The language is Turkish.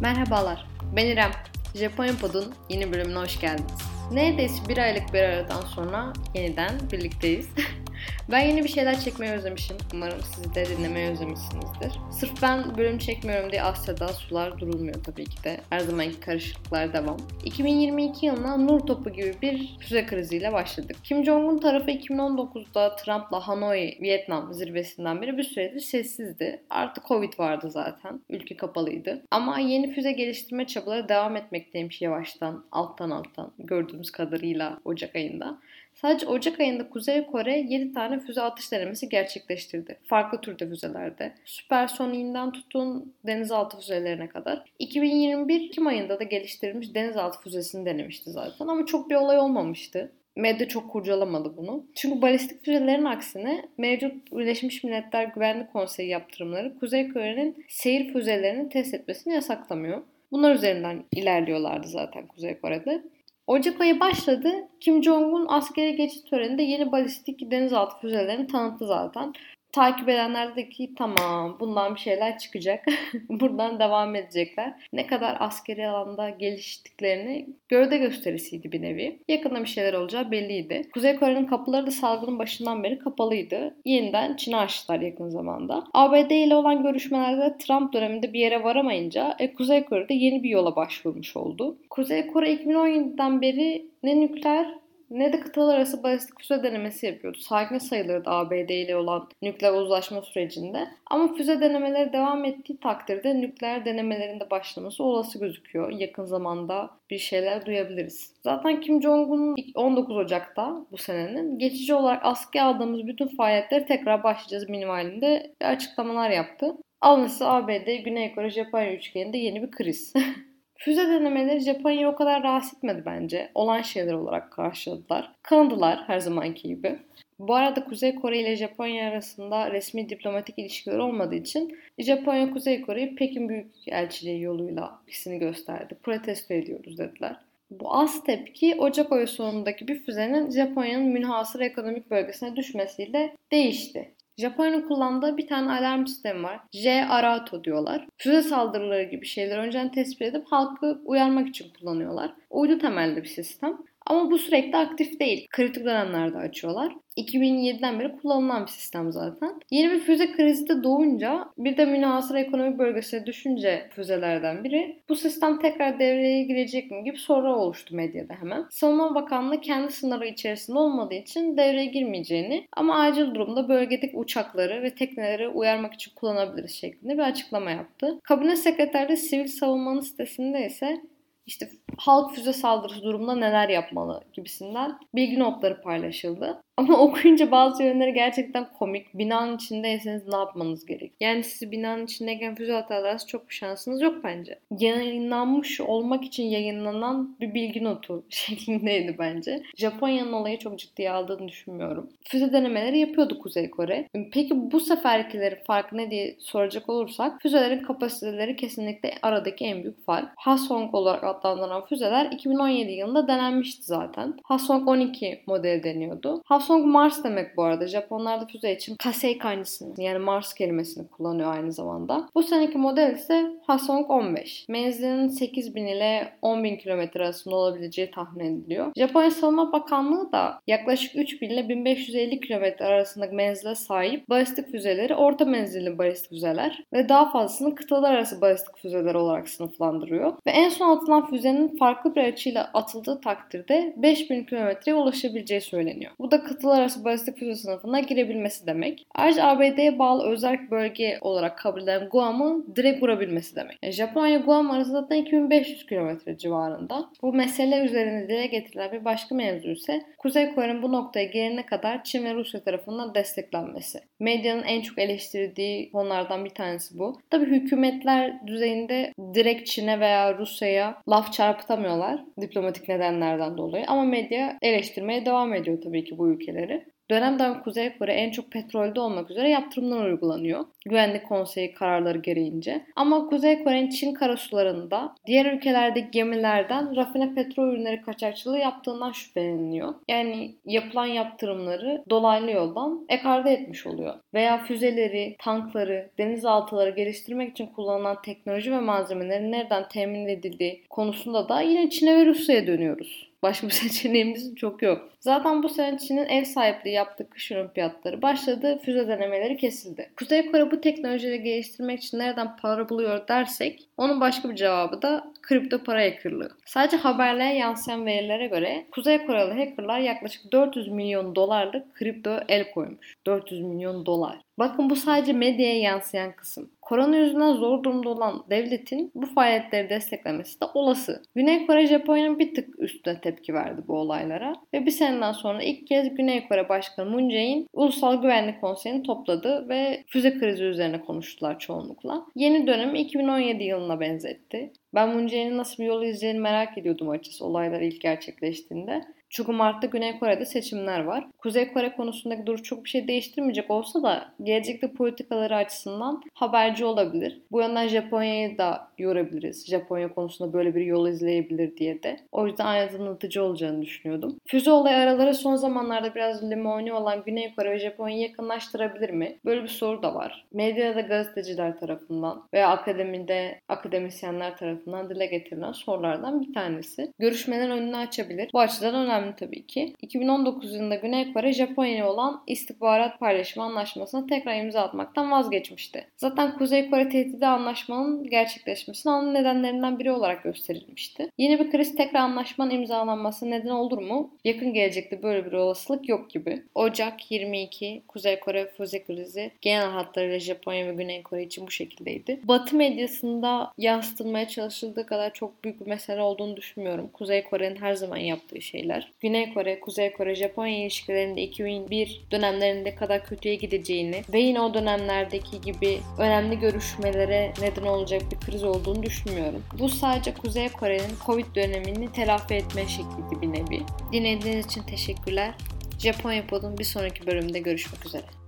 Merhabalar, ben İrem. Japonya Pod'un yeni bölümüne hoş geldiniz. Neredeyse bir aylık bir aradan sonra yeniden birlikteyiz. Ben yeni bir şeyler çekmeyi özlemişim. Umarım siz de dinlemeyi özlemişsinizdir. Sırf ben bölüm çekmiyorum diye Asya'da sular durulmuyor tabii ki de. Her zamanki karışıklıklar devam. 2022 yılına nur topu gibi bir füze kriziyle başladık. Kim Jong-un tarafı 2019'da Trump'la Hanoi, Vietnam zirvesinden beri bir süredir sessizdi. Artık Covid vardı zaten. Ülke kapalıydı. Ama yeni füze geliştirme çabaları devam etmekteymiş yavaştan, alttan alttan gördüğümüz kadarıyla Ocak ayında. Sadece Ocak ayında Kuzey Kore 7 tane füze atış denemesi gerçekleştirdi. Farklı türde füzelerde. Süpersoniğinden tutun denizaltı füzelerine kadar. 2021 Ekim ayında da geliştirilmiş denizaltı füzesini denemişti zaten ama çok bir olay olmamıştı. Medya çok kurcalamadı bunu. Çünkü balistik füzelerin aksine mevcut Birleşmiş Milletler Güvenlik Konseyi yaptırımları Kuzey Kore'nin seyir füzelerini test etmesini yasaklamıyor. Bunlar üzerinden ilerliyorlardı zaten Kuzey Kore'de. Ocak ayı başladı. Kim Jong-un askeri geçit töreninde yeni balistik denizaltı füzelerini tanıttı zaten. Takip edenler de ki tamam bundan bir şeyler çıkacak. Buradan devam edecekler. Ne kadar askeri alanda geliştiklerini gövde gösterisiydi bir nevi. Yakında bir şeyler olacağı belliydi. Kuzey Kore'nin kapıları da salgının başından beri kapalıydı. Yeniden Çin'e açtılar yakın zamanda. ABD ile olan görüşmelerde Trump döneminde bir yere varamayınca e, Kuzey Kore'de yeni bir yola başvurmuş oldu. Kuzey Kore 2017'den beri ne nükleer ne de kıtalar arası balistik füze denemesi yapıyordu. Sakin sayılırdı ABD ile olan nükleer uzlaşma sürecinde. Ama füze denemeleri devam ettiği takdirde nükleer denemelerinde başlaması olası gözüküyor. Yakın zamanda bir şeyler duyabiliriz. Zaten Kim Jong-un 19 Ocak'ta bu senenin geçici olarak askıya aldığımız bütün faaliyetleri tekrar başlayacağız minvalinde açıklamalar yaptı. Alınısı ABD, Güney Kore, Japonya üçgeninde yeni bir kriz. Füze denemeleri Japonya'yı o kadar rahatsız etmedi bence. Olan şeyler olarak karşıladılar. Kanıdılar her zamanki gibi. Bu arada Kuzey Kore ile Japonya arasında resmi diplomatik ilişkiler olmadığı için Japonya Kuzey Kore'yi Pekin Büyükelçiliği yoluyla ikisini gösterdi. Protesto ediyoruz dediler. Bu az tepki Ocak ayı sonundaki bir füzenin Japonya'nın münhasır ekonomik bölgesine düşmesiyle değişti. Japonya'nın kullandığı bir tane alarm sistemi var. J-Arato diyorlar. Füze saldırıları gibi şeyler önceden tespit edip halkı uyarmak için kullanıyorlar. Uydu temelli bir sistem. Ama bu sürekli aktif değil. Kritik dönemlerde açıyorlar. 2007'den beri kullanılan bir sistem zaten. Yeni bir füze krizi de doğunca bir de münhasıra ekonomi bölgesine düşünce füzelerden biri bu sistem tekrar devreye girecek mi gibi soru oluştu medyada hemen. Savunma Bakanlığı kendi sınırı içerisinde olmadığı için devreye girmeyeceğini ama acil durumda bölgedeki uçakları ve tekneleri uyarmak için kullanabiliriz şeklinde bir açıklama yaptı. Kabine sekreterliği sivil savunmanın sitesinde ise işte halk füze saldırısı durumunda neler yapmalı gibisinden bilgi notları paylaşıldı. Ama okuyunca bazı yönleri gerçekten komik. Binanın içindeyseniz ne yapmanız gerek? Yani sizi binanın içindeyken füze atarlarsa çok bir şansınız yok bence. Yayınlanmış olmak için yayınlanan bir bilgi notu şeklindeydi bence. Japonya'nın olayı çok ciddiye aldığını düşünmüyorum. Füze denemeleri yapıyordu Kuzey Kore. Peki bu seferkilerin farkı ne diye soracak olursak füzelerin kapasiteleri kesinlikle aradaki en büyük fark. Hwasong olarak adlandırılan füzeler 2017 yılında denenmişti zaten. Hwasong 12 model deniyordu. Hwasong Samsung Mars demek bu arada. Japonlar da füze için Kasei kanjisini yani Mars kelimesini kullanıyor aynı zamanda. Bu seneki model ise Hwasong 15. Menzilinin 8000 ile 10000 km arasında olabileceği tahmin ediliyor. Japonya Savunma Bakanlığı da yaklaşık 3000 ile 1550 km arasındaki menzile sahip balistik füzeleri orta menzilli balistik füzeler ve daha fazlasını kıtalar arası balistik füzeler olarak sınıflandırıyor. Ve en son atılan füzenin farklı bir açıyla atıldığı takdirde 5000 kilometreye ulaşabileceği söyleniyor. Bu da kıtalar arası balistik füze sınıfına girebilmesi demek. Ayrıca ABD'ye bağlı özel bölge olarak kabul edilen Guam'ı direkt vurabilmesi demek. Yani Japonya Guam arası zaten 2500 kilometre civarında. Bu mesele üzerinde dile getirilen bir başka mevzu ise Kuzey Kore'nin bu noktaya gelene kadar Çin ve Rusya tarafından desteklenmesi. Medyanın en çok eleştirdiği konulardan bir tanesi bu. Tabii hükümetler düzeyinde direkt Çin'e veya Rusya'ya laf çarpıtamıyorlar diplomatik nedenlerden dolayı ama medya eleştirmeye devam ediyor tabii ki bu ülkeleri. Dönemden Kuzey Kore en çok petrolde olmak üzere yaptırımlar uygulanıyor. Güvenlik Konseyi kararları gereğince. Ama Kuzey Kore'nin Çin karasularında diğer ülkelerdeki gemilerden rafine petrol ürünleri kaçakçılığı yaptığından şüpheleniliyor. Yani yapılan yaptırımları dolaylı yoldan ekarte etmiş oluyor. Veya füzeleri, tankları, denizaltıları geliştirmek için kullanılan teknoloji ve malzemelerin nereden temin edildiği konusunda da yine Çin'e ve Rusya'ya dönüyoruz. Başka bir seçeneğimiz çok yok. Zaten bu sene Çin'in ev sahipliği yaptığı kış olimpiyatları başladı. Füze denemeleri kesildi. Kuzey Kore bu teknolojileri geliştirmek için nereden para buluyor dersek onun başka bir cevabı da kripto para hackerlığı. Sadece haberlere yansıyan verilere göre Kuzey Koreli hackerlar yaklaşık 400 milyon dolarlık kripto el koymuş. 400 milyon dolar. Bakın bu sadece medyaya yansıyan kısım. Korona yüzünden zor durumda olan devletin bu faaliyetleri desteklemesi de olası. Güney Kore Japonya'nın bir tık üstüne tepki verdi bu olaylara ve bir seneden sonra ilk kez Güney Kore Başkanı Moon Jae-in Ulusal Güvenlik Konseyi'ni topladı ve füze krizi üzerine konuştular çoğunlukla. Yeni dönemi 2017 yılına benzetti. Ben Moon Jae-in'in nasıl bir yol izleyeceğini merak ediyordum açıkçası olaylar ilk gerçekleştiğinde. Çünkü Mart'ta Güney Kore'de seçimler var. Kuzey Kore konusundaki duruş çok bir şey değiştirmeyecek olsa da gelecekte politikaları açısından haberci olabilir. Bu yönden Japonya'yı da yorabiliriz. Japonya konusunda böyle bir yol izleyebilir diye de. O yüzden aydınlatıcı olacağını düşünüyordum. Füze olayı araları son zamanlarda biraz limoni olan Güney Kore ve Japonya'yı yakınlaştırabilir mi? Böyle bir soru da var. Medyada gazeteciler tarafından veya akademide akademisyenler tarafından dile getirilen sorulardan bir tanesi. Görüşmelerin önünü açabilir. Bu açıdan önemli önemli tabii ki. 2019 yılında Güney Kore Japonya'ya olan istihbarat paylaşımı anlaşmasına tekrar imza atmaktan vazgeçmişti. Zaten Kuzey Kore tehdidi anlaşmanın gerçekleşmesinin ana nedenlerinden biri olarak gösterilmişti. Yeni bir kriz tekrar anlaşmanın imzalanması neden olur mu? Yakın gelecekte böyle bir olasılık yok gibi. Ocak 22 Kuzey Kore füze krizi genel hatlarıyla Japonya ve Güney Kore için bu şekildeydi. Batı medyasında yansıtılmaya çalışıldığı kadar çok büyük bir mesele olduğunu düşünmüyorum. Kuzey Kore'nin her zaman yaptığı şeyler. Güney Kore, Kuzey Kore, Japonya ilişkilerinde 2001 dönemlerinde kadar kötüye gideceğini ve yine o dönemlerdeki gibi önemli görüşmelere neden olacak bir kriz olduğunu düşünmüyorum. Bu sadece Kuzey Kore'nin Covid dönemini telafi etme şekliydi bir nevi. Dinlediğiniz için teşekkürler. Japonya Pod'un bir sonraki bölümünde görüşmek üzere.